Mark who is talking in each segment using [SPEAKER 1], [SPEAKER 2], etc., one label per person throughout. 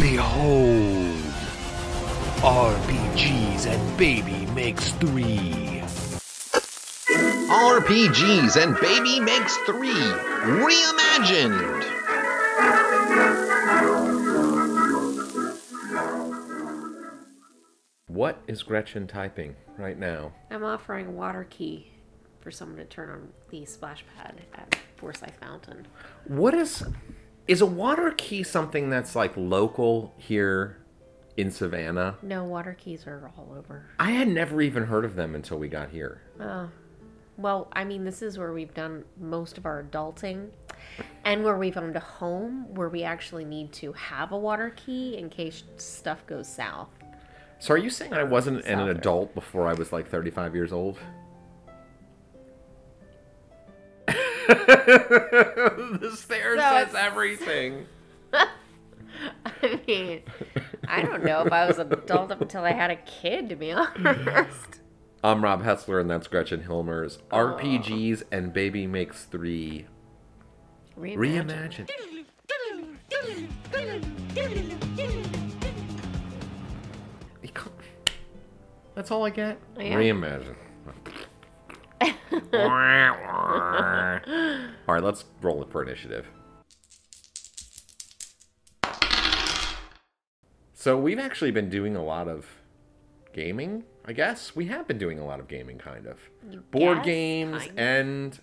[SPEAKER 1] Behold, RPGs and Baby makes three.
[SPEAKER 2] RPGs and Baby Makes Three Reimagined.
[SPEAKER 3] What is Gretchen typing right now?
[SPEAKER 4] I'm offering a water key for someone to turn on the splash pad at Forsyth Mountain.
[SPEAKER 3] What is is a water key something that's like local here in Savannah?
[SPEAKER 4] No, water keys are all over.
[SPEAKER 3] I had never even heard of them until we got here.
[SPEAKER 4] Oh. Well, I mean, this is where we've done most of our adulting and where we've owned a home where we actually need to have a water key in case stuff goes south.
[SPEAKER 3] So are you saying I wasn't an
[SPEAKER 4] Southern.
[SPEAKER 3] adult before I was like 35 years old? the stairs
[SPEAKER 4] So
[SPEAKER 3] says everything.
[SPEAKER 4] I mean, I don't know if I was an adult up until I had a kid, to be honest.
[SPEAKER 3] I'm Rob Hessler, and that's Gretchen Hilmer's RPGs and Baby Makes Three
[SPEAKER 4] Reimagine.
[SPEAKER 3] Reimagined. That's all I get.
[SPEAKER 4] Yeah.
[SPEAKER 3] Reimagine. All right, let's roll it for initiative. So we've actually been doing a lot of gaming. I guess we have been doing a lot of gaming, kind of
[SPEAKER 4] You
[SPEAKER 3] board
[SPEAKER 4] guess,
[SPEAKER 3] games
[SPEAKER 4] kind of.
[SPEAKER 3] and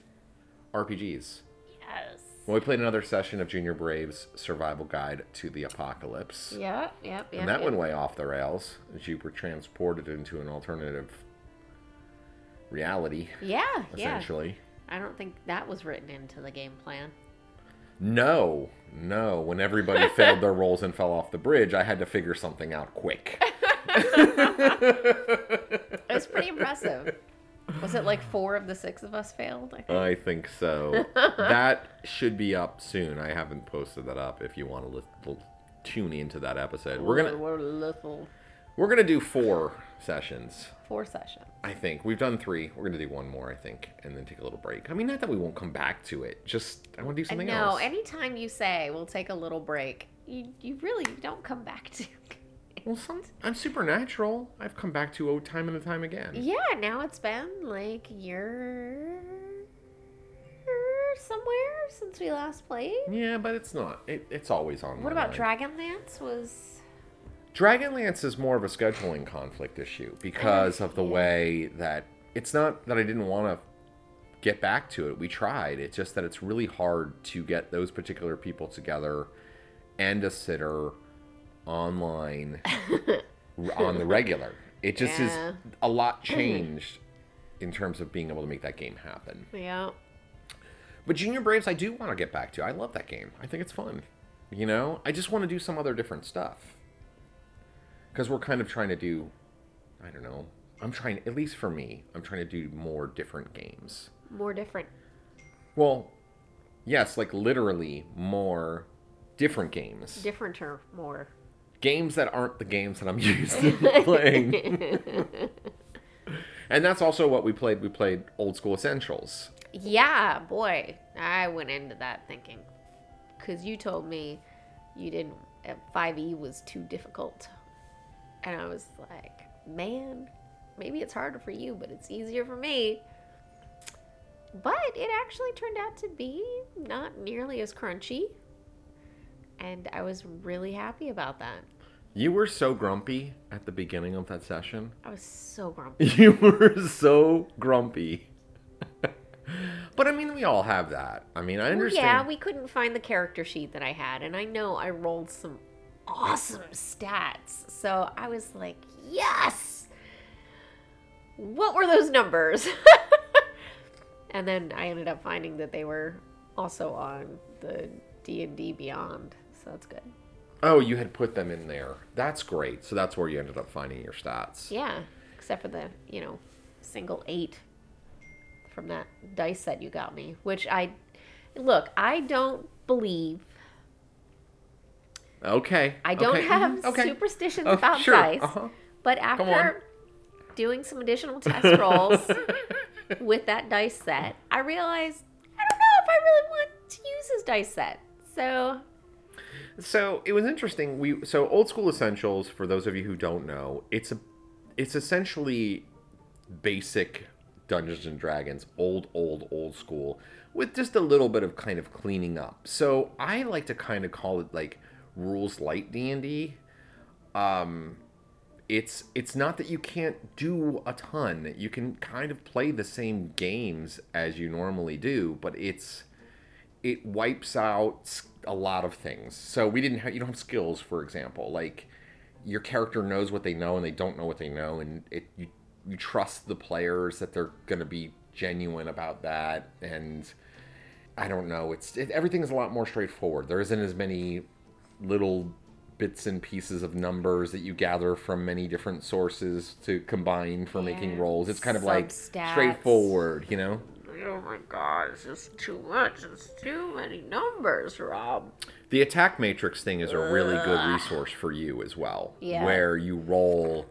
[SPEAKER 3] RPGs.
[SPEAKER 4] Yes.
[SPEAKER 3] Well, we played another session of Junior Brave's Survival Guide to the Apocalypse.
[SPEAKER 4] Yep, yep, yep.
[SPEAKER 3] and that
[SPEAKER 4] yep.
[SPEAKER 3] went way off the rails as you were transported into an alternative reality,
[SPEAKER 4] Yeah, yeah.
[SPEAKER 3] essentially.
[SPEAKER 4] I don't think that was written into the game plan.
[SPEAKER 3] No, no. When everybody failed their rolls and fell off the bridge, I had to figure something out quick.
[SPEAKER 4] It was pretty impressive. Was it like four of the six of us failed? I think.
[SPEAKER 3] I think so. that should be up soon. I haven't posted that up. If you want to li- tune into that episode, we're gonna
[SPEAKER 4] We're
[SPEAKER 3] we're gonna do four sessions.
[SPEAKER 4] four sessions.
[SPEAKER 3] I think we've done three. We're gonna do one more, I think, and then take a little break. I mean, not that we won't come back to it. Just I want to do something else.
[SPEAKER 4] no,
[SPEAKER 3] else.
[SPEAKER 4] anytime you say we'll take a little break, you you really don't come back to.
[SPEAKER 3] Well, some I'm supernatural. I've come back to oh, time and time again.
[SPEAKER 4] Yeah, now it's been like you're somewhere since we last played.
[SPEAKER 3] Yeah, but it's not. It, it's always on.
[SPEAKER 4] What about. Dragonlance? Was
[SPEAKER 3] Dragonlance is more of a scheduling conflict issue because of the way that it's not that I didn't want to get back to it. We tried. It's just that it's really hard to get those particular people together and a sitter online on the regular. It just
[SPEAKER 4] Yeah.
[SPEAKER 3] is a lot changed in terms of being able to make that game happen.
[SPEAKER 4] yeah.
[SPEAKER 3] But Junior Braves, I do want to get back to. I love that game. I think it's fun. You know, I just want to do some other different stuff. Because we're kind of trying to do, I don't know. I'm trying, at least for me, I'm trying to do more different games.
[SPEAKER 4] More different.
[SPEAKER 3] Well, yes, like literally more different games.
[SPEAKER 4] Different or more.
[SPEAKER 3] games that aren't the games that I'm used to playing. and that's also what we played. We played Old School Essentials.
[SPEAKER 4] Yeah, boy, I went into that thinking, because you told me you didn't. Uh, five E was too difficult, and I was like, man, maybe it's harder for you, but it's easier for me. But it actually turned out to be not nearly as crunchy, and I was really happy about that.
[SPEAKER 3] You were so grumpy at the beginning of that session.
[SPEAKER 4] I was so grumpy.
[SPEAKER 3] You were so grumpy. but I mean, we all have that. I mean, I
[SPEAKER 4] Well,
[SPEAKER 3] understand.
[SPEAKER 4] yeah, we couldn't find the character sheet that I had, and I know I rolled some awesome stats. So I was like, yes! What were those numbers? and then I ended up finding that they were also on the D&D Beyond. So that's good.
[SPEAKER 3] Oh, you had put them in there. That's great. So that's where you ended up finding your stats.
[SPEAKER 4] Yeah, except for the, you know, single 8 from that dice set you got me, which I look, I don't believe
[SPEAKER 3] Okay.
[SPEAKER 4] I don't
[SPEAKER 3] okay,
[SPEAKER 4] have
[SPEAKER 3] mhm, okay.
[SPEAKER 4] superstitions
[SPEAKER 3] Oh,
[SPEAKER 4] about
[SPEAKER 3] sure,
[SPEAKER 4] dice,
[SPEAKER 3] uh-huh.
[SPEAKER 4] but after doing some additional test rolls with that dice set, I realized I don't know if I really want to use this dice set. So
[SPEAKER 3] So it was interesting. We so old school essentials for those of you who don't know, it's a it's essentially basic Dungeons and Dragons, old old old school with just a little bit of kind of cleaning up. So I like to kind of call it like rules light D&D. Um it's it's not that you can't do a ton. You can kind of play the same games as you normally do, but it's it wipes out a lot of things. So we didn't have you don't have skills, for example. Like your character knows what they know and they don't know what they know, and it you you trust the players that they're going to be genuine about that. And I don't know, it's it, everything is a lot more straightforward. There isn't as many little bits and pieces of numbers that you gather from many different sources to combine for making rolls. It's kind of like
[SPEAKER 4] substats.
[SPEAKER 3] straightforward, you know.
[SPEAKER 4] Oh my god, it's just too much. It's too many numbers, Rob.
[SPEAKER 3] The attack matrix thing is a really good resource for you as well.
[SPEAKER 4] Yeah.
[SPEAKER 3] Where you roll.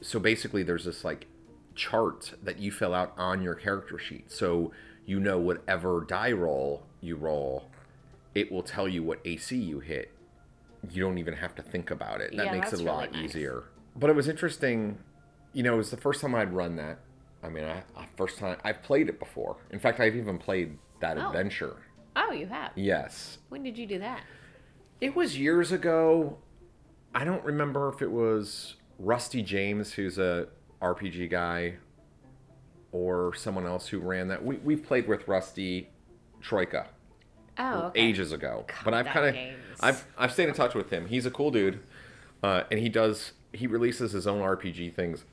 [SPEAKER 3] So basically, there's this like chart that you fill out on your character sheet. So you know whatever die roll you roll, it will tell you what AC you hit. You don't even have to think about it. That
[SPEAKER 4] Yeah,
[SPEAKER 3] makes it a lot
[SPEAKER 4] nice.
[SPEAKER 3] easier. But it was interesting. You know, it was the first time I'd run that. I mean, I, I first time I've played it before. In fact, I've even played that
[SPEAKER 4] Oh.
[SPEAKER 3] adventure.
[SPEAKER 4] Oh, you have.
[SPEAKER 3] Yes.
[SPEAKER 4] When did you do that?
[SPEAKER 3] It was years ago. I don't remember if it was Rusty James, who's a RPG guy, or someone else who ran that. We we've played with Rusty Troika
[SPEAKER 4] Oh, okay.
[SPEAKER 3] ages ago, but I've kind of I've I've stayed in touch with him. He's a cool dude, uh, and he does he releases his own RPG things.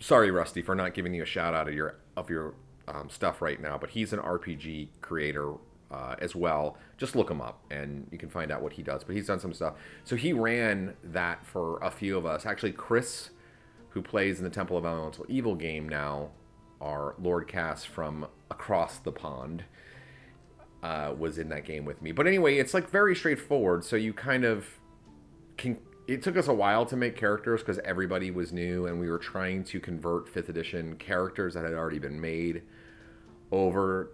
[SPEAKER 3] Sorry, Rusty, for not giving you a shout out of your of your um, stuff right now, but he's an RPG creator uh, as well. Just look him up, and you can find out what he does. But he's done some stuff. So he ran that for a few of us. Actually, Chris, who plays in the Temple of Elemental Evil game now, our Lord Cass from across the pond uh, was in that game with me. But anyway, it's like very straightforward. So you kind of can. It took us a while to make characters because everybody was new, and we were trying to convert fifth edition characters that had already been made over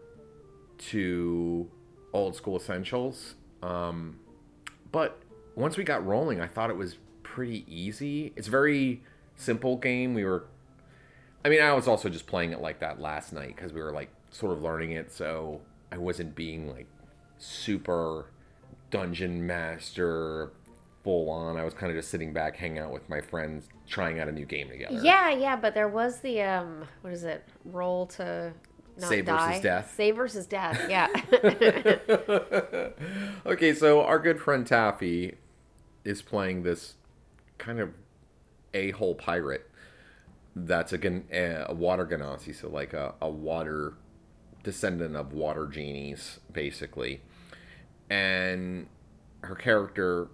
[SPEAKER 3] to old school essentials. Um, but once we got rolling, I thought it was pretty easy. It's very simple game. We were I mean, I was also just playing it like that last night because we were like sort of learning it, so I wasn't being like super dungeon master full on. I was kind of just sitting back, hanging out with my friends, trying out a new game together.
[SPEAKER 4] Yeah, yeah, but there was the um, what is it? Roll to not
[SPEAKER 3] Save versus
[SPEAKER 4] die.
[SPEAKER 3] death.
[SPEAKER 4] Save versus death. Yeah.
[SPEAKER 3] okay, so our good friend Taffy is playing this kind of a-hole pirate that's a, gan- a water genasi, so like a, a water descendant of water genies, basically. And her character,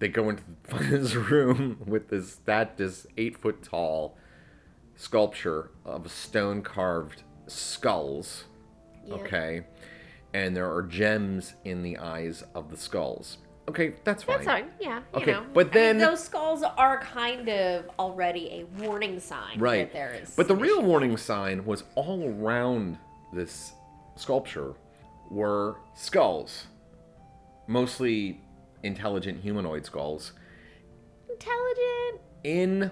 [SPEAKER 3] they go into this room with this that this eight foot tall sculpture of stone carved skulls.
[SPEAKER 4] Yep.
[SPEAKER 3] Okay, and there are gems in the eyes of the skulls. Okay, that's fine.
[SPEAKER 4] That's fine. Yeah. You
[SPEAKER 3] Okay,
[SPEAKER 4] know.
[SPEAKER 3] but
[SPEAKER 4] I mean,
[SPEAKER 3] then-
[SPEAKER 4] those skulls are kind of already a warning sign
[SPEAKER 3] right
[SPEAKER 4] that there is.
[SPEAKER 3] but the real warning sign was all around this sculpture were skulls mostly intelligent humanoid skulls
[SPEAKER 4] intelligent.
[SPEAKER 3] in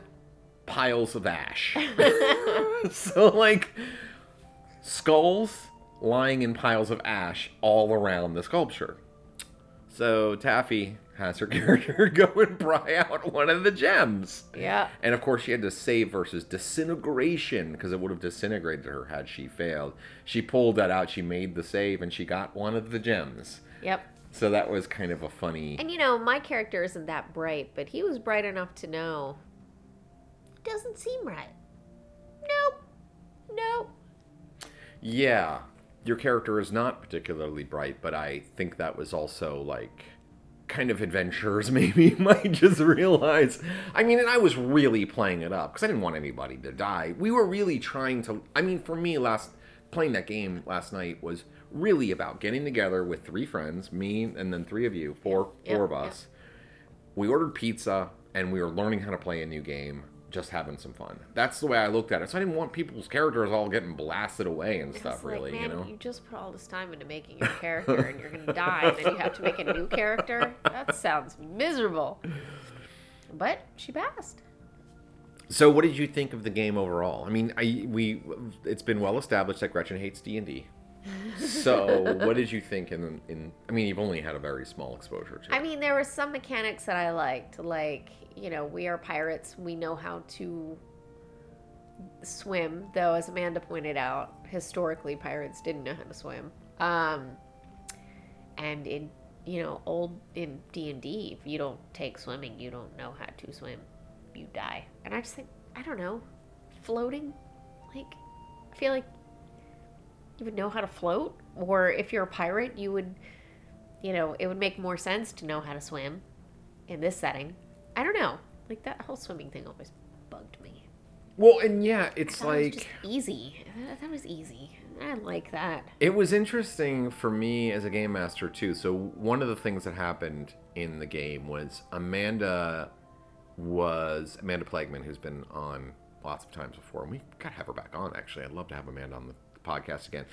[SPEAKER 3] piles of ash so like skulls lying in piles of ash all around the sculpture so taffy has her character go and pry out one of the gems
[SPEAKER 4] Yeah.
[SPEAKER 3] And of course, she had to save versus disintegration because it would have disintegrated her had she failed. She pulled that out. She made the save, and she got one of the gems.
[SPEAKER 4] Yep.
[SPEAKER 3] So that was kind of a funny.
[SPEAKER 4] And you know, my character isn't that bright, but he was bright enough to know. It doesn't seem right. Nope. Nope.
[SPEAKER 3] Yeah, your character is not particularly bright, but I think that was also like kind of adventurers maybe might just realize. I mean, and I was really playing it up because I didn't want anybody to die. We were really trying to. I mean, for me, last playing that game last night was really about getting together with three friends, me and then three of you, four
[SPEAKER 4] Yep,
[SPEAKER 3] four of
[SPEAKER 4] yep.
[SPEAKER 3] us. We ordered pizza and we were learning how to play a new game just having some fun. That's the way I looked at it. So I didn't want people's characters all getting blasted away and stuff,
[SPEAKER 4] like,
[SPEAKER 3] really,
[SPEAKER 4] man,
[SPEAKER 3] you know?
[SPEAKER 4] You just put all this time into making your character and you're gonna die and then you have to make a new character? That sounds miserable. But she passed.
[SPEAKER 3] So, what did you think of the game overall? I mean, I we it's been well established that Gretchen hates D and D. So, what did you think in in? I mean, you've only had a very small exposure to.
[SPEAKER 4] I mean, there were some mechanics that I liked, like you know, we are pirates. We know how to swim, though, as Amanda pointed out, historically pirates didn't know how to swim. Um, and in you know, old in D and D, if you don't take swimming, you don't know how to swim, you die. And I just think, I don't know, floating, like, I feel like you would know how to float, or if you're a pirate, you would you know, it would make more sense to know how to swim in this setting. I don't know. Like that whole swimming thing always bugged me.
[SPEAKER 3] well, and yeah, it's
[SPEAKER 4] it
[SPEAKER 3] like
[SPEAKER 4] just easy. That was easy. I like that.
[SPEAKER 3] It was interesting for me as a game master too. So one of the things that happened in the game was Amanda was Amanda Plagman, who's been on lots of times before, and we got to have her back on. Actually, I'd love to have Amanda on the podcast again.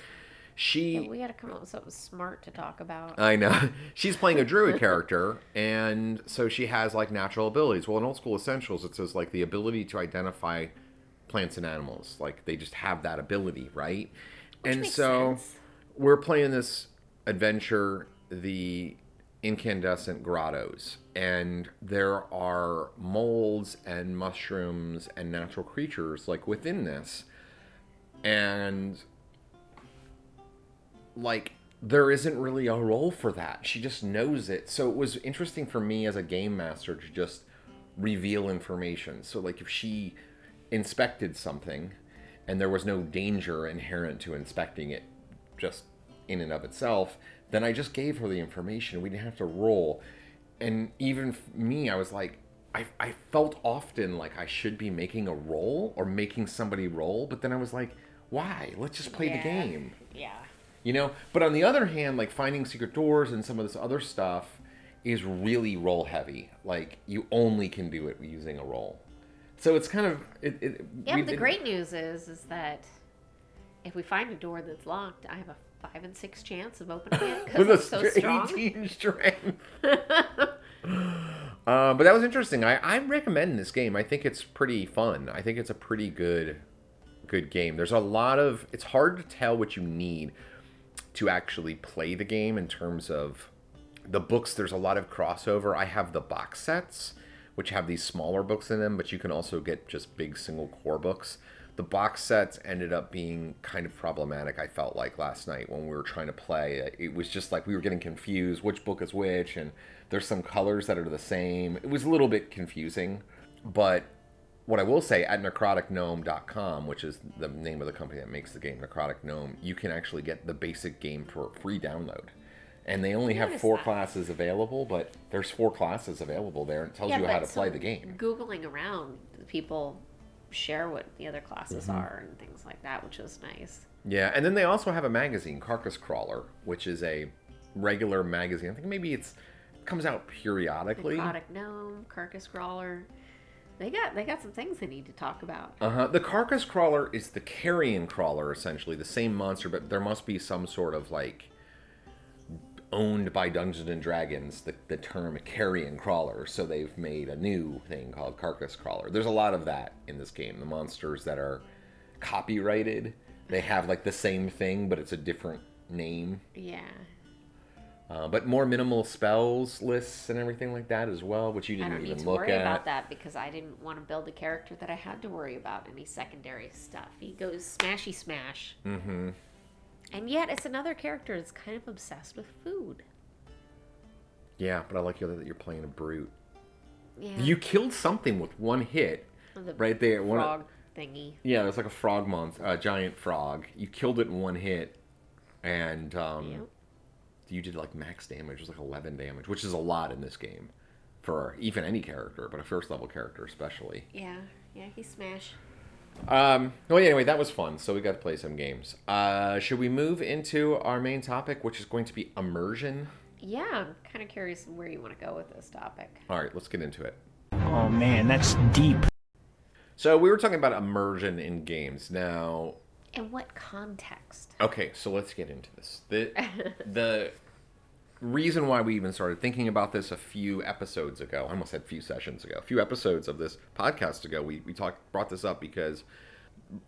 [SPEAKER 3] She
[SPEAKER 4] But we got to come up with something smart to talk about.
[SPEAKER 3] I know. She's playing a druid character, and so she has like natural abilities. Well, in Old School Essentials, it says like the ability to identify plants and animals. Like they just have that ability, right? and
[SPEAKER 4] makes
[SPEAKER 3] so
[SPEAKER 4] sense.
[SPEAKER 3] we're playing this adventure, the incandescent grottos, and there are molds and mushrooms and natural creatures like within this, and like there isn't really a role for that. She just knows it. So it was interesting for me as a game master to just reveal information. So like if she inspected something and there was no danger inherent to inspecting it just in and of itself, then I just gave her the information. We didn't have to roll. And even me, I was like, I, I felt often like I should be making a roll or making somebody roll, but then I was like, why? Let's just play the game
[SPEAKER 4] Yeah.
[SPEAKER 3] You know? But on the other hand like finding secret doors and some of this other stuff is really roll heavy. Like you only can do it using a roll. So it's kind of it, it
[SPEAKER 4] Yeah,
[SPEAKER 3] we
[SPEAKER 4] the
[SPEAKER 3] didn't-
[SPEAKER 4] great news is is that if we find a door that's locked, I have a five and six chance of opening it because
[SPEAKER 3] with a
[SPEAKER 4] so strong.
[SPEAKER 3] 18 strength. Uh, but that was interesting. I, I recommend this game. I think it's pretty fun. I think it's a pretty good good game. There's a lot of it's hard to tell what you need to actually play the game in terms of the books there's a lot of crossover. I have the box sets which have these smaller books in them but you can also get just big single core books. The box sets ended up being kind of problematic i felt like last night when we were trying to play it. Was just like we were getting confused which book is which and there's some colors that are the same. It was a little bit confusing but what I will say at necroticgnome.com, which is the name of the company that makes the game Necrotic Gnome, you can actually get the basic game for free download. And they only have four
[SPEAKER 4] that.
[SPEAKER 3] classes available, but there's four classes available there. and It tells
[SPEAKER 4] Yeah,
[SPEAKER 3] you how to play the game.
[SPEAKER 4] Googling around, people share what the other classes
[SPEAKER 3] Mm-hmm.
[SPEAKER 4] are and things like that, which is nice.
[SPEAKER 3] Yeah, and then they also have a magazine, Carcass Crawler, which is a regular magazine. I think maybe it's it comes out periodically.
[SPEAKER 4] Necrotic gnome, carcass crawler. They got they got some things they need to talk about.
[SPEAKER 3] Uh-huh. The carcass crawler is the carrion crawler, essentially the same monster, but there must be some sort of like owned by Dungeons and Dragons the, the term carrion crawler, so they've made a new thing called carcass crawler. There's a lot of that in this game. The monsters that are copyrighted, they have like the same thing, but it's a different name.
[SPEAKER 4] Yeah.
[SPEAKER 3] Uh, but more minimal spells lists and everything like that as well, which you didn't I
[SPEAKER 4] don't
[SPEAKER 3] even
[SPEAKER 4] need to
[SPEAKER 3] look
[SPEAKER 4] worry
[SPEAKER 3] at.
[SPEAKER 4] about that because I didn't want to build a character that I had to worry about any secondary stuff. He goes smashy smash.
[SPEAKER 3] Mm-hmm.
[SPEAKER 4] And yet it's another character that's kind of obsessed with food.
[SPEAKER 3] Yeah, but I like you that you're playing a brute.
[SPEAKER 4] Yeah.
[SPEAKER 3] You killed something with one hit,
[SPEAKER 4] the
[SPEAKER 3] right there. One,
[SPEAKER 4] frog thingy.
[SPEAKER 3] yeah, it's like a frog monster, a giant frog. You killed it in one hit, and um,
[SPEAKER 4] Yep.
[SPEAKER 3] You did like max damage. It was like 11 damage, which is a lot in this game for even any character, but a first level character especially.
[SPEAKER 4] Yeah. Yeah, he smash.
[SPEAKER 3] Um, well, yeah, anyway, that was fun. So we got to play some games. Uh, should we move into our main topic, which is going to be immersion?
[SPEAKER 4] Yeah, I'm kind of curious where you want to go with this topic.
[SPEAKER 3] All right, let's get into it.
[SPEAKER 5] Oh man, that's deep.
[SPEAKER 3] So we were talking about immersion in games. Now,
[SPEAKER 4] In what context?
[SPEAKER 3] okay, so let's get into this. The the reason why we even started thinking about this a few episodes ago, I almost said few sessions ago, a few episodes of this podcast ago, we, we talked brought this up because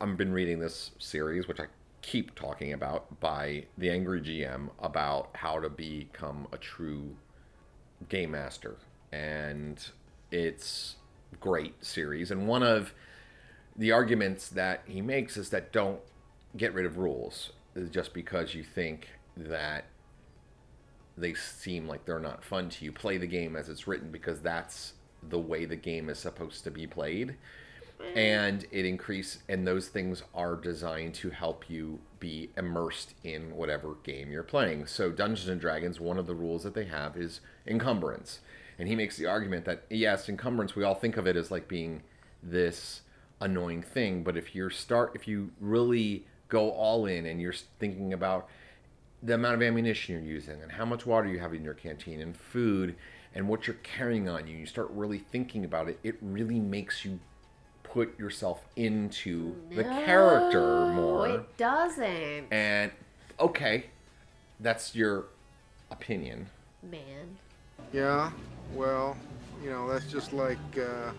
[SPEAKER 3] I've been reading this series, which I keep talking about, by the Angry GM about how to become a true game master. And it's great series. And one of the arguments that he makes is that don't get rid of rules just because you think that they seem like they're not fun to you. Play the game as it's written because that's the way the game is supposed to be played. And it increase and those things are designed to help you be immersed in whatever game you're playing. So Dungeons and Dragons, one of the rules that they have is encumbrance. And he makes the argument that yes, encumbrance we all think of it as like being this annoying thing, but if you start if you really go all in and you're thinking about the amount of ammunition you're using and how much water you have in your canteen and food and what you're carrying on you, you start really thinking about it, it really makes you put yourself into the character
[SPEAKER 4] No,
[SPEAKER 3] more.
[SPEAKER 4] It doesn't.
[SPEAKER 3] And okay, that's your opinion.
[SPEAKER 4] Man.
[SPEAKER 5] Yeah, well, you know, that's just like uh,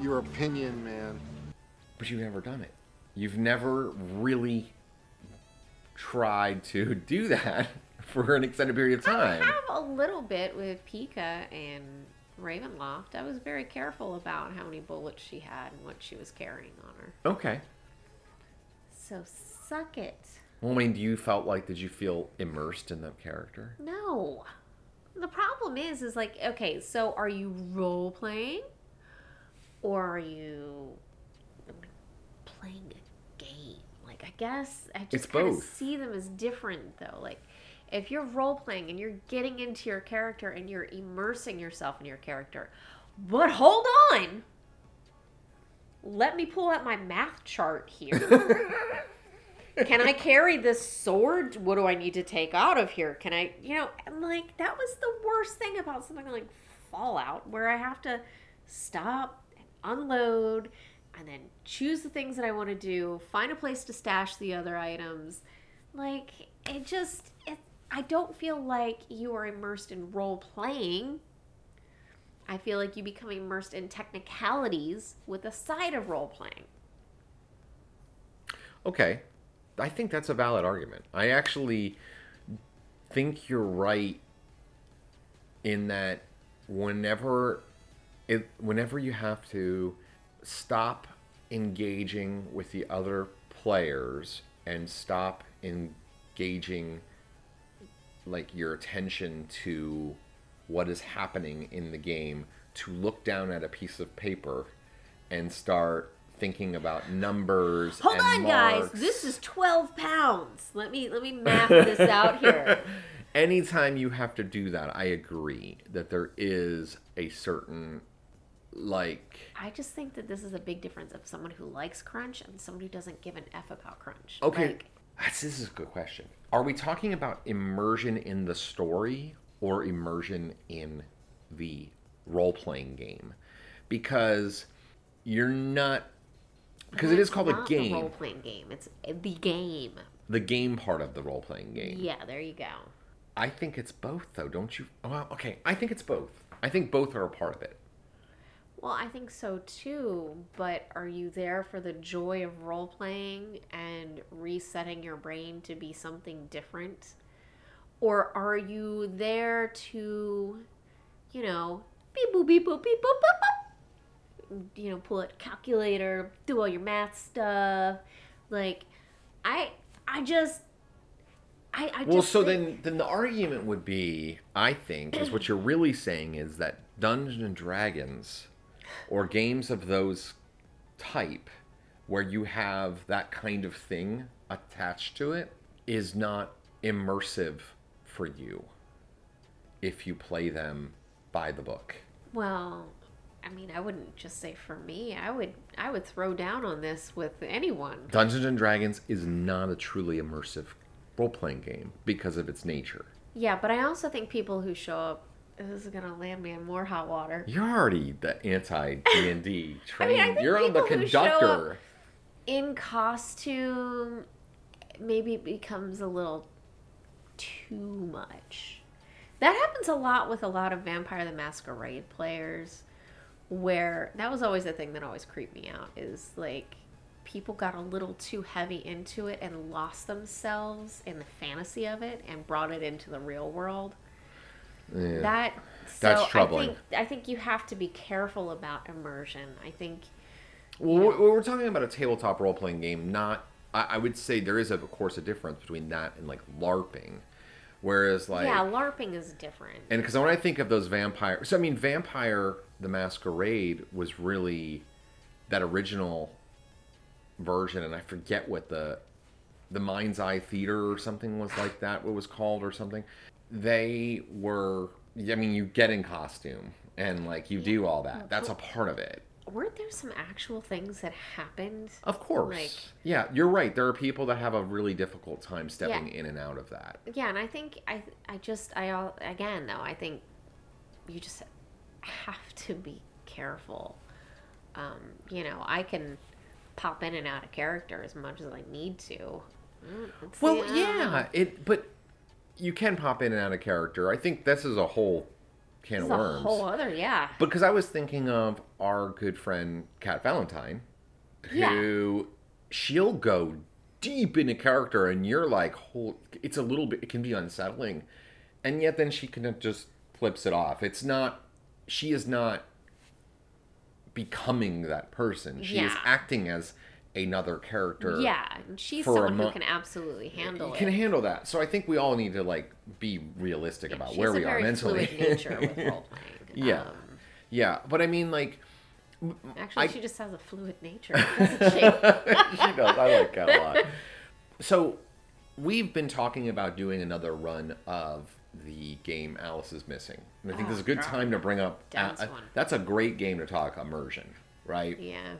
[SPEAKER 5] your opinion, man.
[SPEAKER 3] But you've never done it. You've never really tried to do that for an extended period of time.
[SPEAKER 4] I have a little bit with Pika and Ravenloft. I was very careful about how many bullets she had and what she was carrying on her.
[SPEAKER 3] Okay.
[SPEAKER 4] So suck it.
[SPEAKER 3] Well, I mean, do you felt like did you feel immersed in the character?
[SPEAKER 4] No. The problem is, is like, okay, so are you role playing, or are you playing a? Like, I guess I just kind of see them as different, though. Like, if you're role playing and you're getting into your character and you're immersing yourself in your character, but hold on, let me pull out my math chart here. Can I carry this sword? What do I need to take out of here? Can I, you know, and like that was the worst thing about something like Fallout, where I have to stop and unload and then choose the things that I want to do, find a place to stash the other items. Like, it just, it, I don't feel like you are immersed in role playing. I feel like you become immersed in technicalities with a side of role playing.
[SPEAKER 3] Okay. I think that's a valid argument. I actually think you're right in that whenever it whenever you have to stop engaging with the other players and stop engaging like your attention to what is happening in the game to look down at a piece of paper and start thinking about numbers
[SPEAKER 4] Hold on, guys. This is twelve pounds. Let me let me map this out here.
[SPEAKER 3] anytime you have to do that i agree that there is a certain like
[SPEAKER 4] I just think that this is a big difference of someone who likes crunch and someone who doesn't give an f about crunch.
[SPEAKER 3] okay
[SPEAKER 4] Like,
[SPEAKER 3] that's, this is a good question are we talking about immersion in the story or immersion in the role-playing game because you're not because it is called a game
[SPEAKER 4] role playing game. It's eh, the game.
[SPEAKER 3] the game part of the role-playing game
[SPEAKER 4] Yeah, there you go.
[SPEAKER 3] i think it's both though don't you well okay i think it's both i think both are a part of it
[SPEAKER 4] Well, I think so too, but are you there for the joy of role playing and resetting your brain to be something different? Or are you there to, you know, beep boop beep boop beep boop boop boop, you know, pull out a calculator, do all your math stuff? Like, I, I just, I, I
[SPEAKER 3] Well, so
[SPEAKER 4] think-
[SPEAKER 3] then, then the argument would be, I think, is what you're really saying is that Dungeons and Dragons, or games of those type, where you have that kind of thing attached to it, is not immersive for you. If you play them by the book.
[SPEAKER 4] Well, I mean, I wouldn't just say for me. I would I would throw down on this with anyone.
[SPEAKER 3] Dungeons and Dragons is not a truly immersive role playing game because of its nature.
[SPEAKER 4] Yeah, but I also think people who show up this is gonna land me in more hot water.
[SPEAKER 3] You're already the anti D and D train.
[SPEAKER 4] I think
[SPEAKER 3] You're on the
[SPEAKER 4] people who show up-
[SPEAKER 3] conductor.
[SPEAKER 4] In costume, maybe it becomes a little too much. That happens a lot with a lot of Vampire the Masquerade players, where that was always the thing that always creeped me out is like people got a little too heavy into it and lost themselves in the fantasy of it and brought it into the real world.
[SPEAKER 3] Yeah.
[SPEAKER 4] That
[SPEAKER 3] That's
[SPEAKER 4] so
[SPEAKER 3] troubling.
[SPEAKER 4] I think I think you have to be careful about immersion. I think
[SPEAKER 3] Well, we're, we're talking about a tabletop role playing game, not. I, I would say there is, of course, a difference between that and like LARPing. Whereas, like.
[SPEAKER 4] yeah, LARPing is different.
[SPEAKER 3] And because when I think of those vampire. So, I mean, Vampire the Masquerade was really that original version, and I forget what the. The Mind's Eye Theater or something was like that, what it was called or something. They were. I mean, you get in costume and like you do all that. That's a part of it.
[SPEAKER 4] Weren't there some actual things that happened?
[SPEAKER 3] Of course.
[SPEAKER 4] Like-
[SPEAKER 3] yeah, you're right. There are people that have a really difficult time stepping
[SPEAKER 4] Yeah.
[SPEAKER 3] in and out of that.
[SPEAKER 4] Yeah, and I think I I just I all again though I think you just have to be careful. Um, you know, I can pop in and out of character as much as I need to. Mm, it's
[SPEAKER 3] Well,
[SPEAKER 4] the-
[SPEAKER 3] yeah, it but you can pop in and out of character. I think this is a whole can
[SPEAKER 4] It's
[SPEAKER 3] of
[SPEAKER 4] a
[SPEAKER 3] worms.
[SPEAKER 4] whole other yeah.
[SPEAKER 3] Because I was thinking of our good friend Kat Valentine,
[SPEAKER 4] Yeah.
[SPEAKER 3] who she'll go deep into character, and you're like, "Hold!" It's a little bit. It can be unsettling, and yet then she can just flips it off. It's not. She is not becoming that person. She is acting as another character.
[SPEAKER 4] Yeah, and she's someone
[SPEAKER 3] mo-
[SPEAKER 4] who can absolutely handle
[SPEAKER 3] can
[SPEAKER 4] it.
[SPEAKER 3] handle that. So I think we all need to like be realistic about
[SPEAKER 4] She's
[SPEAKER 3] where we are mentally.
[SPEAKER 4] Fluid nature with role playing.
[SPEAKER 3] Yeah.
[SPEAKER 4] Um,
[SPEAKER 3] yeah, but I mean, like,
[SPEAKER 4] actually,
[SPEAKER 3] I-
[SPEAKER 4] she just has a fluid nature, doesn't she?
[SPEAKER 3] she does. I like that a lot. So, we've been talking about doing another run of the game Alice is Missing. And I think this is a good time to bring up. Uh, that's a great game to talk immersion, right?
[SPEAKER 4] yeah.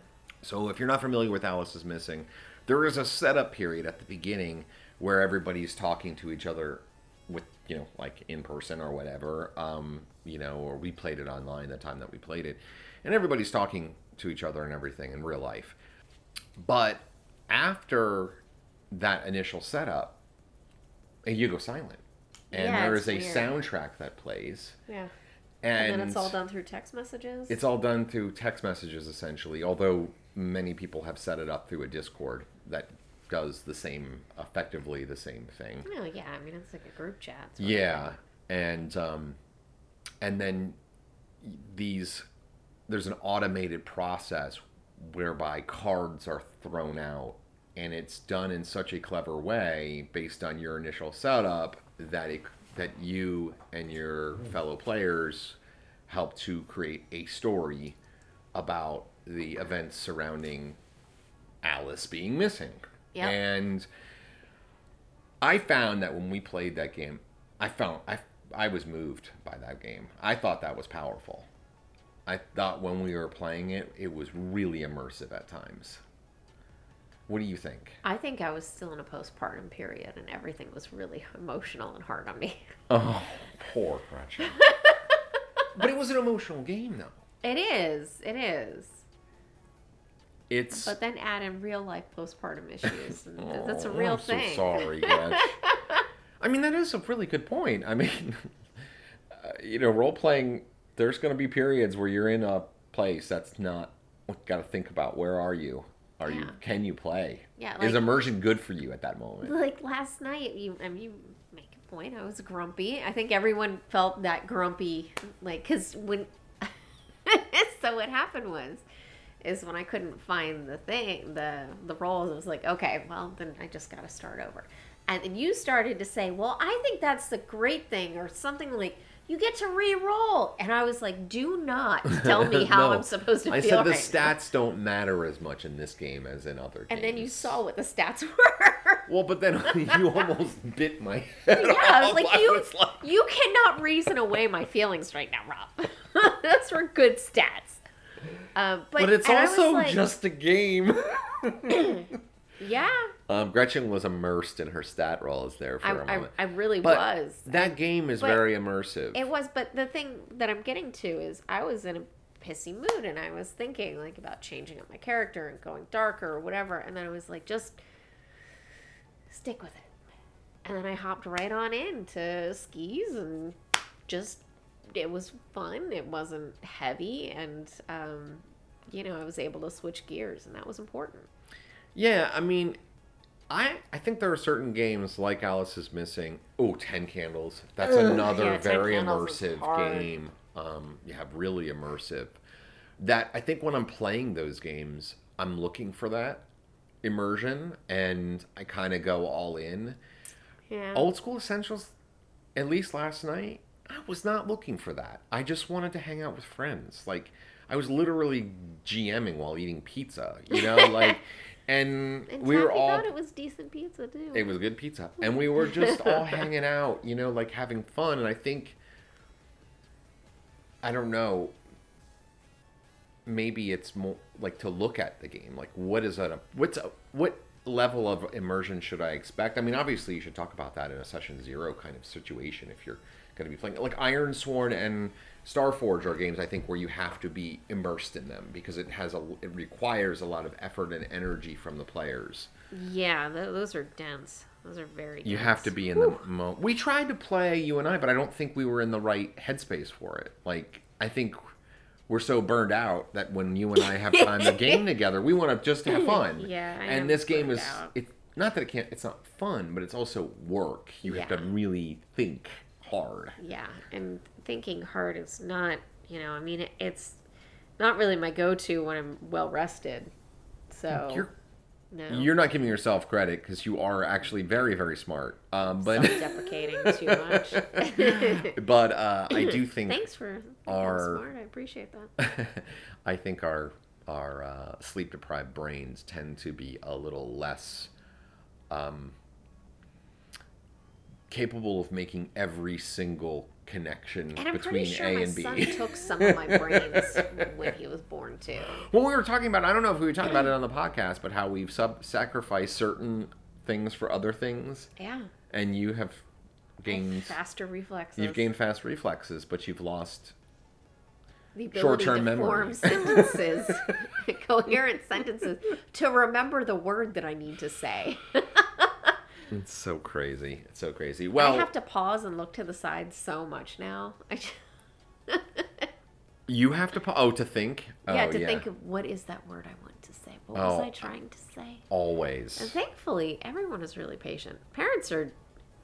[SPEAKER 3] So, if you're not familiar with Alice is Missing, there is a setup period at the beginning where everybody's talking to each other with, you know, like in person or whatever. Um, you know, or we played it online the time that we played it. And everybody's talking to each other and everything in real life. But after that initial setup, you go silent. And
[SPEAKER 4] Yeah,
[SPEAKER 3] there is a
[SPEAKER 4] weird.
[SPEAKER 3] soundtrack that plays.
[SPEAKER 4] Yeah.
[SPEAKER 3] And,
[SPEAKER 4] And then it's all done through text messages.
[SPEAKER 3] it's all done through text messages essentially, although many people have set it up through a Discord that does the same, effectively the same thing.
[SPEAKER 4] Oh yeah, I mean it's like a group chat. It's what
[SPEAKER 3] Yeah, and um, and then these there's an automated process whereby cards are thrown out, and it's done in such a clever way based on your initial setup that it that you and your fellow players help to create a story about the events surrounding Alice being missing.
[SPEAKER 4] Yep.
[SPEAKER 3] And I found that when we played that game, I found I I was moved by that game. I thought that was powerful. I thought when we were playing it, it was really immersive at times. What do you think?
[SPEAKER 4] I think I was still in a postpartum period and everything was really emotional and hard on me.
[SPEAKER 3] Oh, poor Gretchen. but it was an emotional game, though.
[SPEAKER 4] It is. It is.
[SPEAKER 3] It's
[SPEAKER 4] But then add in real life postpartum issues. Th- that's a
[SPEAKER 3] Oh,
[SPEAKER 4] real
[SPEAKER 3] I'm
[SPEAKER 4] thing.
[SPEAKER 3] So sorry, Gretch. I mean, that is a really good point. I mean, uh, you know, role playing. There's going to be periods where you're in a place that's not. Got to think about where are you? Are you? Can you play?
[SPEAKER 4] Yeah,
[SPEAKER 3] is immersion good for you at that moment?
[SPEAKER 4] Like last night, you I mean, you make a point. I was grumpy. I think everyone felt that grumpy, like because when. so what happened was, is when I couldn't find the thing, the the roles. It was like, okay, well then I just got to start over. And then you started to say, well, I think that's the great thing, or something like. You get to re-roll, and I was like, "Do not tell me how
[SPEAKER 3] No.
[SPEAKER 4] I'm supposed to
[SPEAKER 3] I
[SPEAKER 4] feel I
[SPEAKER 3] said the
[SPEAKER 4] right now."
[SPEAKER 3] stats don't matter as much in this game as in other games.
[SPEAKER 4] And then you saw what the stats were.
[SPEAKER 3] Well, but then you almost bit my head
[SPEAKER 4] Yeah, I was
[SPEAKER 3] off.
[SPEAKER 4] like, you,
[SPEAKER 3] was like-
[SPEAKER 4] you cannot reason away my feelings right now, Rob. Those were good stats. Um, but,
[SPEAKER 3] but it's
[SPEAKER 4] I
[SPEAKER 3] also
[SPEAKER 4] like,
[SPEAKER 3] just a game.
[SPEAKER 4] yeah,
[SPEAKER 3] Um, Gretchen was immersed in her stat rolls there for
[SPEAKER 4] I,
[SPEAKER 3] a
[SPEAKER 4] I,
[SPEAKER 3] moment.
[SPEAKER 4] I really
[SPEAKER 3] but
[SPEAKER 4] was.
[SPEAKER 3] that game is very immersive.
[SPEAKER 4] It was, but the thing that I'm getting to is I was in a pissy mood and I was thinking like about changing up my character and going darker or whatever, and then I was like, just stick with it. And then I hopped right on into skis and just it was fun. It wasn't heavy, and um, you know I was able to switch gears, and that was important.
[SPEAKER 3] Yeah, I mean, I I think there are certain games like Alice is Missing. Oh, Ten Candles. That's
[SPEAKER 4] Ugh,
[SPEAKER 3] another
[SPEAKER 4] yeah,
[SPEAKER 3] very immersive game. Um, you have really immersive. That I think when I'm playing those games, I'm looking for that immersion, and I kind of go all in.
[SPEAKER 4] Yeah.
[SPEAKER 3] Old School Essentials, at least last night, I was not looking for that. I just wanted to hang out with friends. Like I was literally GMing while eating pizza, you know, like and,
[SPEAKER 4] and
[SPEAKER 3] we were all
[SPEAKER 4] thought it was decent pizza too.
[SPEAKER 3] it was good pizza. And we were just all hanging out, you know, like having fun and I think I don't know maybe it's more like to look at the game like what is a what's a what level of immersion should i expect i mean obviously you should talk about that in a session zero kind of situation if you're going to be playing like Ironsworn and Starforged are games i think where you have to be immersed in them because it has a it requires a lot of effort and energy from the players
[SPEAKER 4] Yeah, th- those are dense. Those are very.
[SPEAKER 3] you
[SPEAKER 4] dense.
[SPEAKER 3] have to be in the moment. We tried to play you and I, but I don't think we were in the right headspace for it. Like I think we're so burned out that when you and I have time to game together, we want to just have fun.
[SPEAKER 4] Yeah, I
[SPEAKER 3] and this game is it. Not that it can't. It's not fun, but it's also work. You have to really think hard.
[SPEAKER 4] Yeah, and thinking hard is not. You know, I mean, it, it's not really my go-to when I'm well rested. So
[SPEAKER 3] You're
[SPEAKER 4] no,
[SPEAKER 3] you're not giving yourself credit because you are actually very very smart. Um, but
[SPEAKER 4] self-deprecating too much.
[SPEAKER 3] but uh, I do think
[SPEAKER 4] Thanks for being
[SPEAKER 3] our-
[SPEAKER 4] smart. I appreciate that.
[SPEAKER 3] I think our our uh, sleep deprived brains tend to be a little less um, capable of making every single connection
[SPEAKER 4] And I'm
[SPEAKER 3] between
[SPEAKER 4] pretty sure
[SPEAKER 3] A
[SPEAKER 4] my
[SPEAKER 3] and
[SPEAKER 4] son
[SPEAKER 3] B.
[SPEAKER 4] took some of my brains when he was born too.
[SPEAKER 3] well, we were talking about. I don't know if we were talking about it on the podcast, but how we've sub sacrificed certain things for other things,
[SPEAKER 4] Yeah,
[SPEAKER 3] and you have gained.
[SPEAKER 4] faster reflexes.
[SPEAKER 3] You've gained fast reflexes, but you've lost
[SPEAKER 4] the ability
[SPEAKER 3] short-term
[SPEAKER 4] to
[SPEAKER 3] memory.
[SPEAKER 4] form sentences, coherent sentences, to remember the word that I need to say.
[SPEAKER 3] It's so crazy. It's so crazy. Well,
[SPEAKER 4] I have to pause and look to the side so much now. I just,
[SPEAKER 3] you have to. pa- Oh, to think.
[SPEAKER 4] yeah,
[SPEAKER 3] oh,
[SPEAKER 4] to think of what is that word I want to say. What
[SPEAKER 3] Oh.
[SPEAKER 4] was I trying to say?
[SPEAKER 3] always.
[SPEAKER 4] And thankfully, everyone is really patient. Parents are,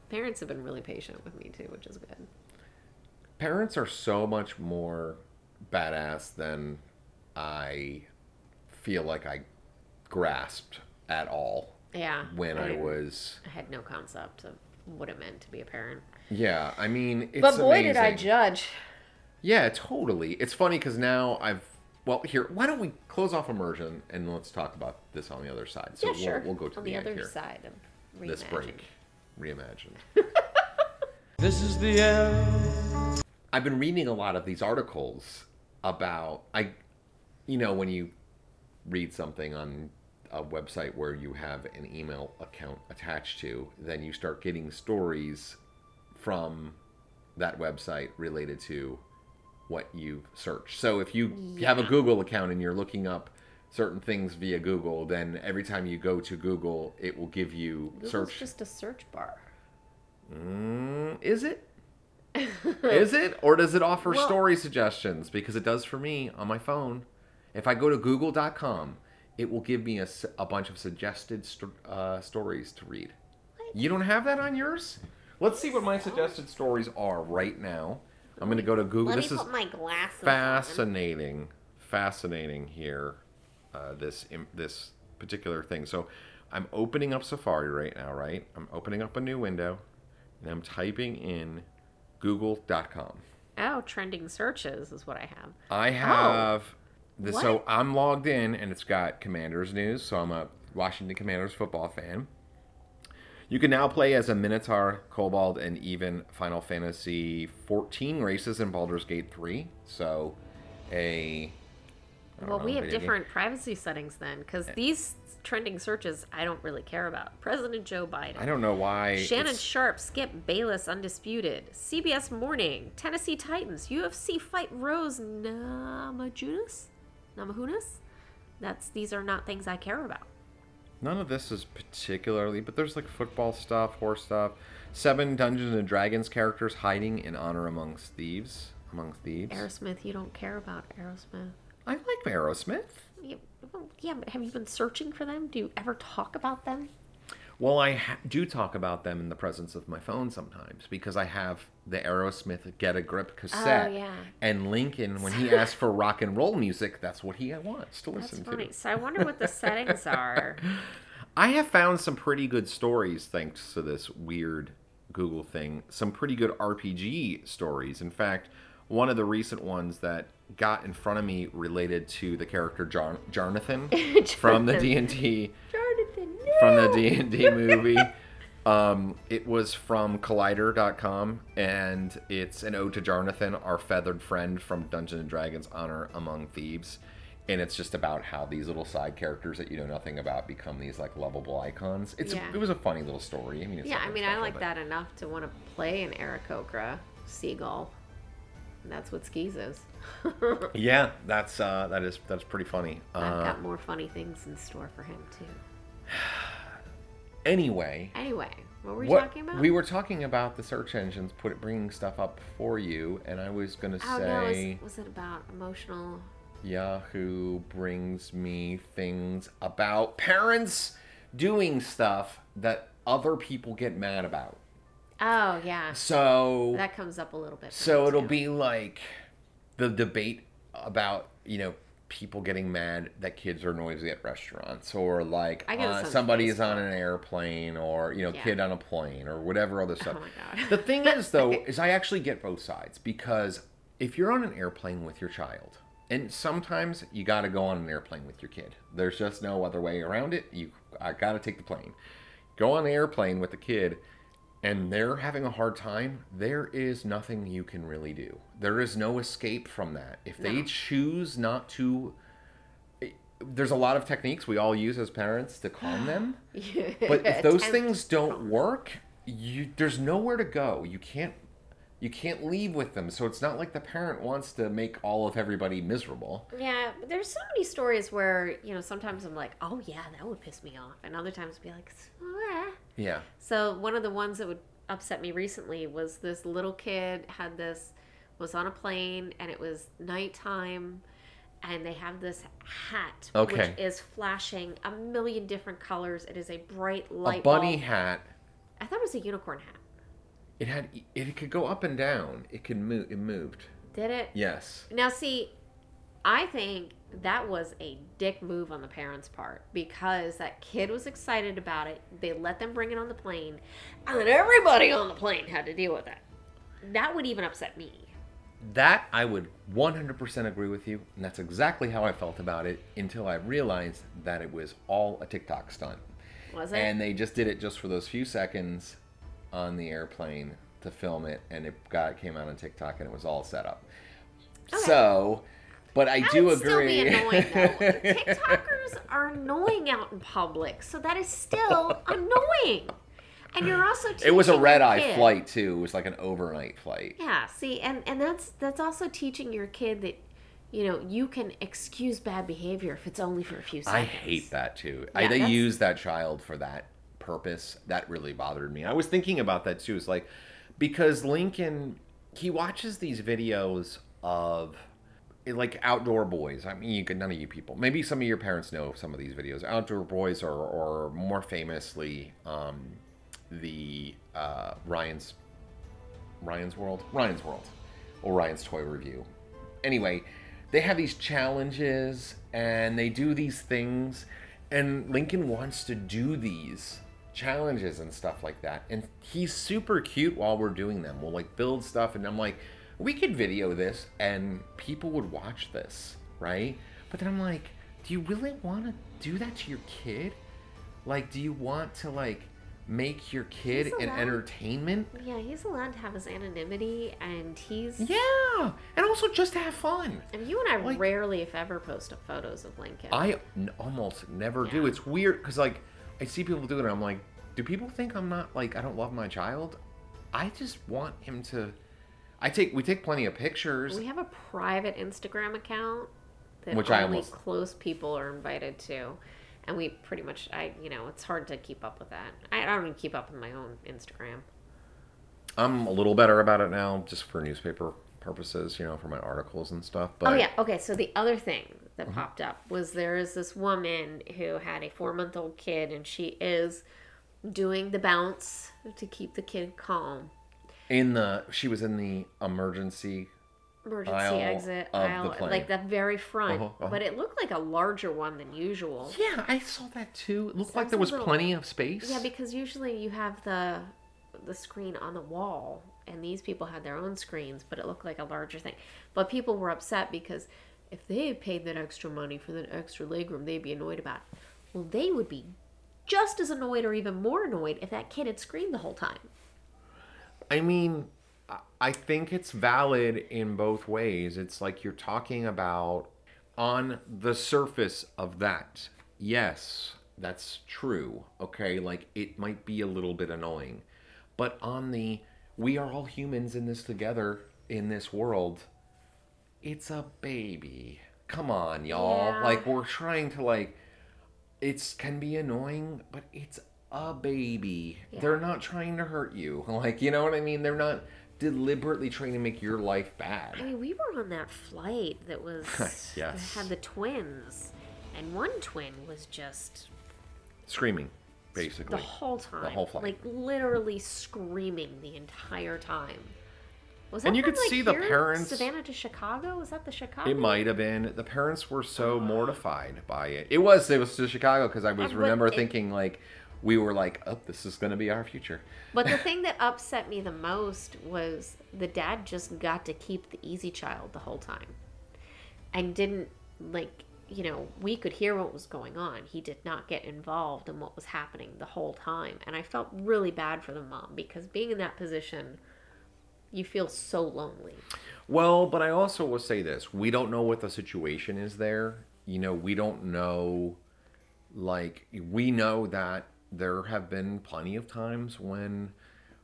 [SPEAKER 4] parents have been really patient with me too, which is good.
[SPEAKER 3] parents are so much more badass than I feel like I grasped at all
[SPEAKER 4] Yeah.
[SPEAKER 3] when I
[SPEAKER 4] didn't-
[SPEAKER 3] was.
[SPEAKER 4] I had no concept of what it meant to be a parent.
[SPEAKER 3] Yeah, I mean, it's
[SPEAKER 4] but boy, did I judge.
[SPEAKER 3] Yeah, totally. It's funny because now I've. Well, here, why don't we close off immersion and let's talk about this on the other side. So
[SPEAKER 4] yeah,
[SPEAKER 3] we'll,
[SPEAKER 4] sure.
[SPEAKER 3] we'll go to
[SPEAKER 4] on
[SPEAKER 3] the,
[SPEAKER 4] the,
[SPEAKER 3] end
[SPEAKER 4] other
[SPEAKER 3] here.
[SPEAKER 4] side of
[SPEAKER 3] This break, reimagined.
[SPEAKER 6] This is the end.
[SPEAKER 3] I've been reading a lot of these articles about I you know when you read something on a website where you have an email account attached to, then you start getting stories from that website related to what you've searched. So if you have a Google account and you're looking up certain things via Google, then every time you go to Google, it will give you
[SPEAKER 4] Google's
[SPEAKER 3] search.
[SPEAKER 4] just a search bar.
[SPEAKER 3] Mm, is it? is it? Or does it offer
[SPEAKER 4] Well-
[SPEAKER 3] story suggestions? Because it does for me on my phone. If I go to google.com, it will give me a, a bunch of suggested st- uh, stories to read. You don't have that on yours? Let's see what my suggested stories are right now. I'm going to go to Google.
[SPEAKER 4] Let
[SPEAKER 3] this
[SPEAKER 4] me
[SPEAKER 3] is
[SPEAKER 4] put my glasses on.
[SPEAKER 3] fascinating, fascinating here. Uh, this im- this particular thing. So, I'm opening up Safari right now. Right, I'm opening up a new window, and I'm typing in Google.com.
[SPEAKER 4] Oh, trending searches is what I have.
[SPEAKER 3] I have this. So I'm logged in, and it's got Commanders news. So I'm a Washington Commanders football fan. You can now play as a Minotaur, Kobold, and even Final Fantasy 14 races in Baldur's Gate 3. So, a
[SPEAKER 4] Well,
[SPEAKER 3] know,
[SPEAKER 4] we have
[SPEAKER 3] video game.
[SPEAKER 4] different privacy settings then, because eh. these trending searches I don't really care about. President Joe Biden.
[SPEAKER 3] I don't know why.
[SPEAKER 4] Shannon
[SPEAKER 3] it's-
[SPEAKER 4] Sharpe, Skip Bayless, Undisputed. CBS Morning, Tennessee Titans, UFC fight Rose Namajunas? Namajunas? That's these are not things I care about.
[SPEAKER 3] None of this is particularly, but there's like football stuff, horse stuff. Seven Dungeons and Dragons characters hiding in honor amongst thieves. Among thieves.
[SPEAKER 4] Aerosmith, you don't care about Aerosmith.
[SPEAKER 3] I like Aerosmith.
[SPEAKER 4] You, well, yeah, but have you been searching for them? Do you ever talk about them?
[SPEAKER 3] Well, I ha- do talk about them in the presence of my phone sometimes because I have the Aerosmith Get a Grip cassette.
[SPEAKER 4] Oh, yeah.
[SPEAKER 3] And Lincoln, when he asks for rock and roll music, that's what he wants to
[SPEAKER 4] That's
[SPEAKER 3] listen
[SPEAKER 4] funny.
[SPEAKER 3] to.
[SPEAKER 4] So I wonder what the settings are.
[SPEAKER 3] I have found some pretty good stories thanks to this weird Google thing. Some pretty good RPG stories. In fact, one of the recent ones that got in front of me related to the character Jonathan Jarnathan from the D&D From the D&D movie. Um, it was from Collider.com, and it's an ode to Jarnathan, our feathered friend from Dungeons and Dragons: Honor Among Thieves. And it's just about how these little side characters that you know nothing about become these like lovable icons. It's
[SPEAKER 4] Yeah.
[SPEAKER 3] a, it was a funny little story. I mean, it's
[SPEAKER 4] Yeah, I mean, I like
[SPEAKER 3] but-
[SPEAKER 4] that enough to want to play an Aarakocra seagull. And that's what skis is.
[SPEAKER 3] Yeah, that's uh, that is that's pretty funny.
[SPEAKER 4] I've
[SPEAKER 3] Uh,
[SPEAKER 4] got more funny things in store for him too.
[SPEAKER 3] anyway,
[SPEAKER 4] Anyway, what were we talking about?
[SPEAKER 3] we were talking about the search engines put bringing stuff up for you, and I was gonna
[SPEAKER 4] Oh
[SPEAKER 3] say.
[SPEAKER 4] no, was, was it about emotional?
[SPEAKER 3] Yahoo brings me things about parents doing stuff that other people get mad about.
[SPEAKER 4] Oh yeah,
[SPEAKER 3] So
[SPEAKER 4] that comes up a little bit.
[SPEAKER 3] so it'll
[SPEAKER 4] too.
[SPEAKER 3] be like the debate about, you know, people getting mad that kids are noisy at restaurants or like uh, somebody is on an airplane or, you know,
[SPEAKER 4] Yeah.
[SPEAKER 3] kid on a plane or whatever other stuff.
[SPEAKER 4] Oh my God.
[SPEAKER 3] The thing is though is I actually get both sides because if you're on an airplane with your child and sometimes you got to go on an airplane with your kid. There's just no other way around it. You I got to take the plane. Go on the airplane with the kid and they're having a hard time, there is nothing you can really do. There is no escape from that. If they choose not to eh, there's a lot of techniques we all use as parents to calm them. But if those things don't work, you there's nowhere to go. You can't you can't leave with them. So it's not like the parent wants to make all of everybody miserable.
[SPEAKER 4] Yeah, but there's so many stories where you know sometimes I'm like, oh yeah, that would piss me off, and other times be like, "Ah."
[SPEAKER 3] Yeah.
[SPEAKER 4] So one of the ones that would upset me recently was this little kid had this was on a plane and it was nighttime and they have this hat
[SPEAKER 3] Okay.
[SPEAKER 4] which is flashing a million different colors. It is a bright light
[SPEAKER 3] a bunny
[SPEAKER 4] bulb.
[SPEAKER 3] hat.
[SPEAKER 4] I thought it was a unicorn hat.
[SPEAKER 3] It had it could go up and down. It could move. It moved.
[SPEAKER 4] Did it?
[SPEAKER 3] Yes.
[SPEAKER 4] Now, see, I think that was a dick move on the parents' part because that kid was excited about it. They let them bring it on the plane, and then everybody on the plane had to deal with it. That would even upset me.
[SPEAKER 3] That I would 100% agree with you, and that's exactly how I felt about it until I realized that it was all a TikTok stunt.
[SPEAKER 4] Was it?
[SPEAKER 3] And they just did it just for those few seconds on the airplane to film it, and it got came out on TikTok, and it was all set up. So, but I
[SPEAKER 4] That
[SPEAKER 3] do
[SPEAKER 4] would
[SPEAKER 3] agree.
[SPEAKER 4] still be annoying, though. TikTokers are annoying out in public, so that is still annoying. And you're also
[SPEAKER 3] it was a red eye flight too. It was like an overnight flight.
[SPEAKER 4] Yeah, see, and and that's that's also teaching your kid that, you know, you can excuse bad behavior if it's only for a few seconds.
[SPEAKER 3] I hate that too. I,
[SPEAKER 4] Yeah,
[SPEAKER 3] they
[SPEAKER 4] that's-
[SPEAKER 3] use that child for that purpose. That really bothered me. I was thinking about that too. It's like because Lincoln he watches these videos of like outdoor boys. I mean, you could none of you people. Maybe some of your parents know some of these videos. Outdoor boys, or or more famously, um, the uh, Ryan's Ryan's World, Ryan's World, or Ryan's Toy Review. Anyway, they have these challenges and they do these things, and Lincoln wants to do these challenges and stuff like that. And he's super cute while we're doing them. We'll like build stuff, and I'm like, we could video this and people would watch this, right? But then I'm like, do you really want to do that to your kid? Like, do you want to like make your kid
[SPEAKER 4] He's
[SPEAKER 3] an entertainment.
[SPEAKER 4] Yeah, he's allowed to have his anonymity, and he's.
[SPEAKER 3] Yeah, and also just to have fun.
[SPEAKER 4] And you and I
[SPEAKER 3] Like-
[SPEAKER 4] rarely, if ever, post up photos of Lincoln.
[SPEAKER 3] I n- almost never do. It's weird because like I see people do it, and I'm like, do people think I'm not like I don't love my child? I just want him to. I take we take plenty of pictures.
[SPEAKER 4] we have a private Instagram account that
[SPEAKER 3] Which I
[SPEAKER 4] only
[SPEAKER 3] almost-
[SPEAKER 4] close people are invited to, and we pretty much, I you know, it's hard to keep up with that. I, I don't even keep up with my own Instagram.
[SPEAKER 3] I'm a little better about it now, just for newspaper purposes, you know, for my articles and stuff. But
[SPEAKER 4] oh yeah, okay. So the other thing that
[SPEAKER 3] Mm-hmm.
[SPEAKER 4] popped up was there is this woman who had a four month old kid, and she is doing the bounce to keep the kid calm.
[SPEAKER 3] in the she was in the emergency.
[SPEAKER 4] Emergency
[SPEAKER 3] Aisle
[SPEAKER 4] exit aisle, like the very front,
[SPEAKER 3] Uh-huh, uh-huh.
[SPEAKER 4] but it looked like a larger one than usual.
[SPEAKER 3] Yeah, I saw that too. It looked like there was
[SPEAKER 4] little-
[SPEAKER 3] plenty of space.
[SPEAKER 4] Yeah, because usually you have the the screen on the wall, and these people had their own screens, but it looked like a larger thing. But people were upset because if they had paid that extra money for that extra legroom, they'd be annoyed about. It. Well, they would be just as annoyed or even more annoyed if that kid had screamed the whole time.
[SPEAKER 3] I mean, I- think it's valid in both ways. It's like you're talking about on the surface of that. Yes, that's true. Okay, like it might be a little bit annoying. But on the we are all humans in this together in this world. It's a baby. Come on, y'all.
[SPEAKER 4] Yeah.
[SPEAKER 3] Like we're trying to like it's can be annoying, but it's a baby. They're not trying to hurt you. Like, you know what I mean? They're not deliberately trying to make your life bad.
[SPEAKER 4] I mean, we were on that flight that was
[SPEAKER 3] Yes.
[SPEAKER 4] that had the twins, and one twin was just
[SPEAKER 3] Screaming, basically.
[SPEAKER 4] the whole time, The
[SPEAKER 3] whole flight.
[SPEAKER 4] like literally screaming the entire time. Was that
[SPEAKER 3] And you could
[SPEAKER 4] like,
[SPEAKER 3] see the parents-
[SPEAKER 4] Savannah to Chicago. Was that the Chicago?
[SPEAKER 3] It might have been. The parents were so uh-huh. mortified by it. It was. It was to Chicago because I was remember
[SPEAKER 4] it-
[SPEAKER 3] thinking like, we were like, oh, this is going to be our future.
[SPEAKER 4] But the thing that upset me the most was the dad just got to keep the easy child the whole time, and didn't like you know we could hear what was going on. He did not get involved in what was happening the whole time, and I felt really bad for the mom because being in that position, you feel so lonely.
[SPEAKER 3] Well, but I also will say this: we don't know what the situation is there. You know, we don't know. Like we know that there have been plenty of times when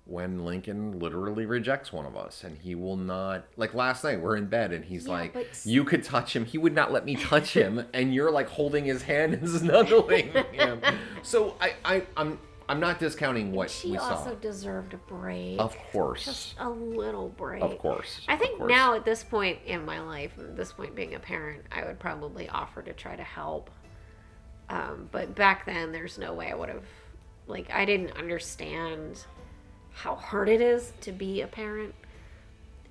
[SPEAKER 3] when Lincoln literally rejects one of us and he will not like last night we're in bed and he's
[SPEAKER 4] Yeah,
[SPEAKER 3] like
[SPEAKER 4] but
[SPEAKER 3] you could touch him he would not let me touch him and you're like holding his hand and snuggling him so I, I I'm I'm not discounting what
[SPEAKER 4] She
[SPEAKER 3] we
[SPEAKER 4] also
[SPEAKER 3] saw
[SPEAKER 4] deserved a break.
[SPEAKER 3] of course
[SPEAKER 4] Just a little break.
[SPEAKER 3] of course
[SPEAKER 4] I think
[SPEAKER 3] course.
[SPEAKER 4] now at this point in my life, at this point being a parent, I would probably offer to try to help. Um, but back then, there's no way I would have. Like, I didn't understand how hard it is to be a parent,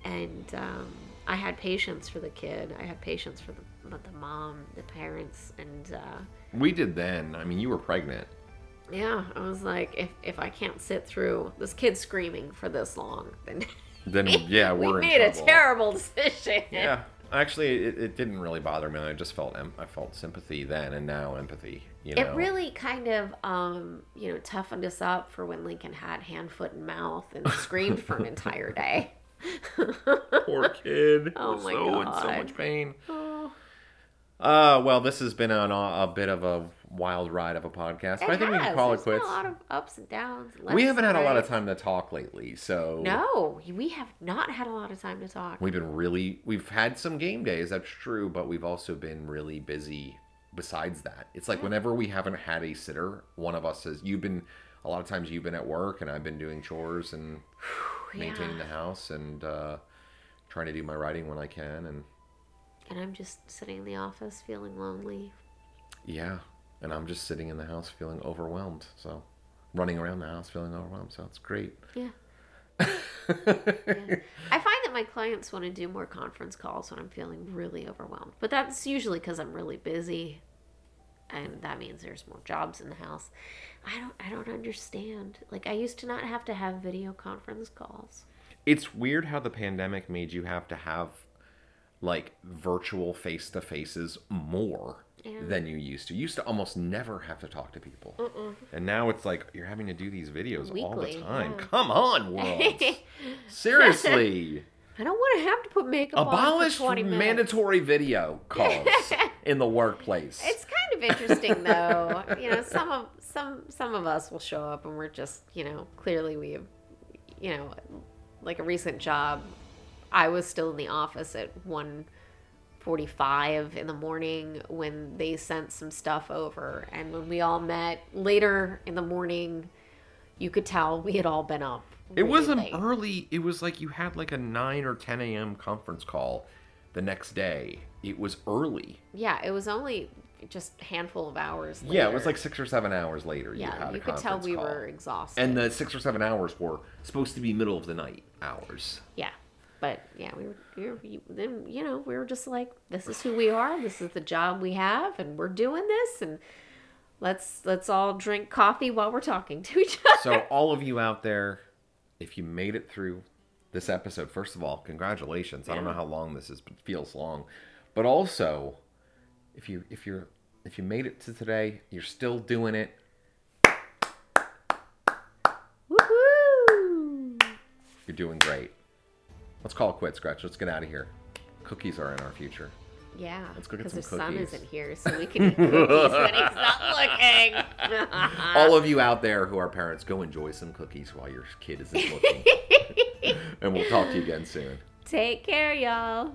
[SPEAKER 4] and um, I had patience for the kid. I had patience for the, the mom, the parents, and uh,
[SPEAKER 3] we did then I mean you were pregnant
[SPEAKER 4] yeah, I was like, if if I can't sit through this kid screaming for this long, then
[SPEAKER 3] then yeah
[SPEAKER 4] we made a terrible decision.
[SPEAKER 3] Yeah, actually, it, it didn't really bother me. I just felt I felt sympathy then, and now empathy. You know,
[SPEAKER 4] It really kind of, um, you know, toughened us up for when Lincoln had hand, foot, and mouth and screamed for an entire day.
[SPEAKER 3] poor kid.
[SPEAKER 4] Oh my
[SPEAKER 3] so in so much pain.
[SPEAKER 4] Oh,
[SPEAKER 3] Uh, well, this has been an, a bit of a wild ride of a podcast, but I think we can
[SPEAKER 4] has.
[SPEAKER 3] call
[SPEAKER 4] There's
[SPEAKER 3] it quits.
[SPEAKER 4] a lot of ups and downs.
[SPEAKER 3] We haven't had a lot of time to talk lately, so
[SPEAKER 4] No, we have not had a lot of time to talk.
[SPEAKER 3] we've been really we've had some game days. That's true, but we've also been really busy. Besides that, it's like whenever we haven't had a sitter, one of us has. You've been a lot of times you've been at work, and I've been doing chores and maintaining
[SPEAKER 4] Yeah.
[SPEAKER 3] the house and uh, trying to do my writing when I can. And
[SPEAKER 4] And I'm just sitting in the office feeling lonely.
[SPEAKER 3] yeah, and I'm just sitting in the house feeling overwhelmed. So running around the house feeling overwhelmed. So it's great.
[SPEAKER 4] Yeah. Yeah. I find that my clients want to do more conference calls when I'm feeling really overwhelmed, but that's usually because I'm really busy, and that means there's more jobs in the house. I don't, I don't understand. Like I used to not have to have video conference calls.
[SPEAKER 3] It's weird how the pandemic made you have to have like virtual face to faces more.
[SPEAKER 4] Yeah.
[SPEAKER 3] than you used to. You used to almost never have to talk to people. And now it's like you're having to do these videos all the time.
[SPEAKER 4] yeah.
[SPEAKER 3] Come on, world. Seriously.
[SPEAKER 4] I don't want to have to put makeup
[SPEAKER 3] Abolish
[SPEAKER 4] on for 20 minutes.
[SPEAKER 3] mandatory video calls in the workplace.
[SPEAKER 4] It's kind of interesting though. you know, some of some some of us will show up and we're just, you know, clearly we have you know, like a recent job, I was still in the office at 1:45 in the morning when they sent some stuff over and when we all met later in the morning, you could tell we had all been up.
[SPEAKER 3] It was
[SPEAKER 4] really
[SPEAKER 3] an
[SPEAKER 4] late.
[SPEAKER 3] early. It was like you had like a nine or ten a.m. conference call the next day. It was early.
[SPEAKER 4] Yeah, it was only just a handful of hours later.
[SPEAKER 3] Yeah, it was like six or seven hours later. you,
[SPEAKER 4] Yeah,
[SPEAKER 3] a
[SPEAKER 4] you could tell we
[SPEAKER 3] call.
[SPEAKER 4] were exhausted.
[SPEAKER 3] And the six or seven hours were supposed to be middle of the night hours.
[SPEAKER 4] Yeah, but yeah, we were, we were then you know we were just like, this is who we are. This is the job we have, and we're doing this, and let's let's all drink coffee while we're talking to each other.
[SPEAKER 3] So all of you out there, if you made it through this episode, first of all, congratulations. I don't know how long this is, but it feels long. But also, if you if you're if you made it to today, you're still doing it.
[SPEAKER 4] Woohoo!
[SPEAKER 3] You're doing great. Let's call it quits, Scratch. Let's get out of here. Cookies are in our future.
[SPEAKER 4] Yeah,
[SPEAKER 3] Let's go get
[SPEAKER 4] because
[SPEAKER 3] some
[SPEAKER 4] the
[SPEAKER 3] son
[SPEAKER 4] isn't here, so we can eat cookies when he's not looking.
[SPEAKER 3] All of you out there who are parents, go enjoy some cookies while your kid isn't looking. and we'll talk to you again soon.
[SPEAKER 4] Take care, y'all.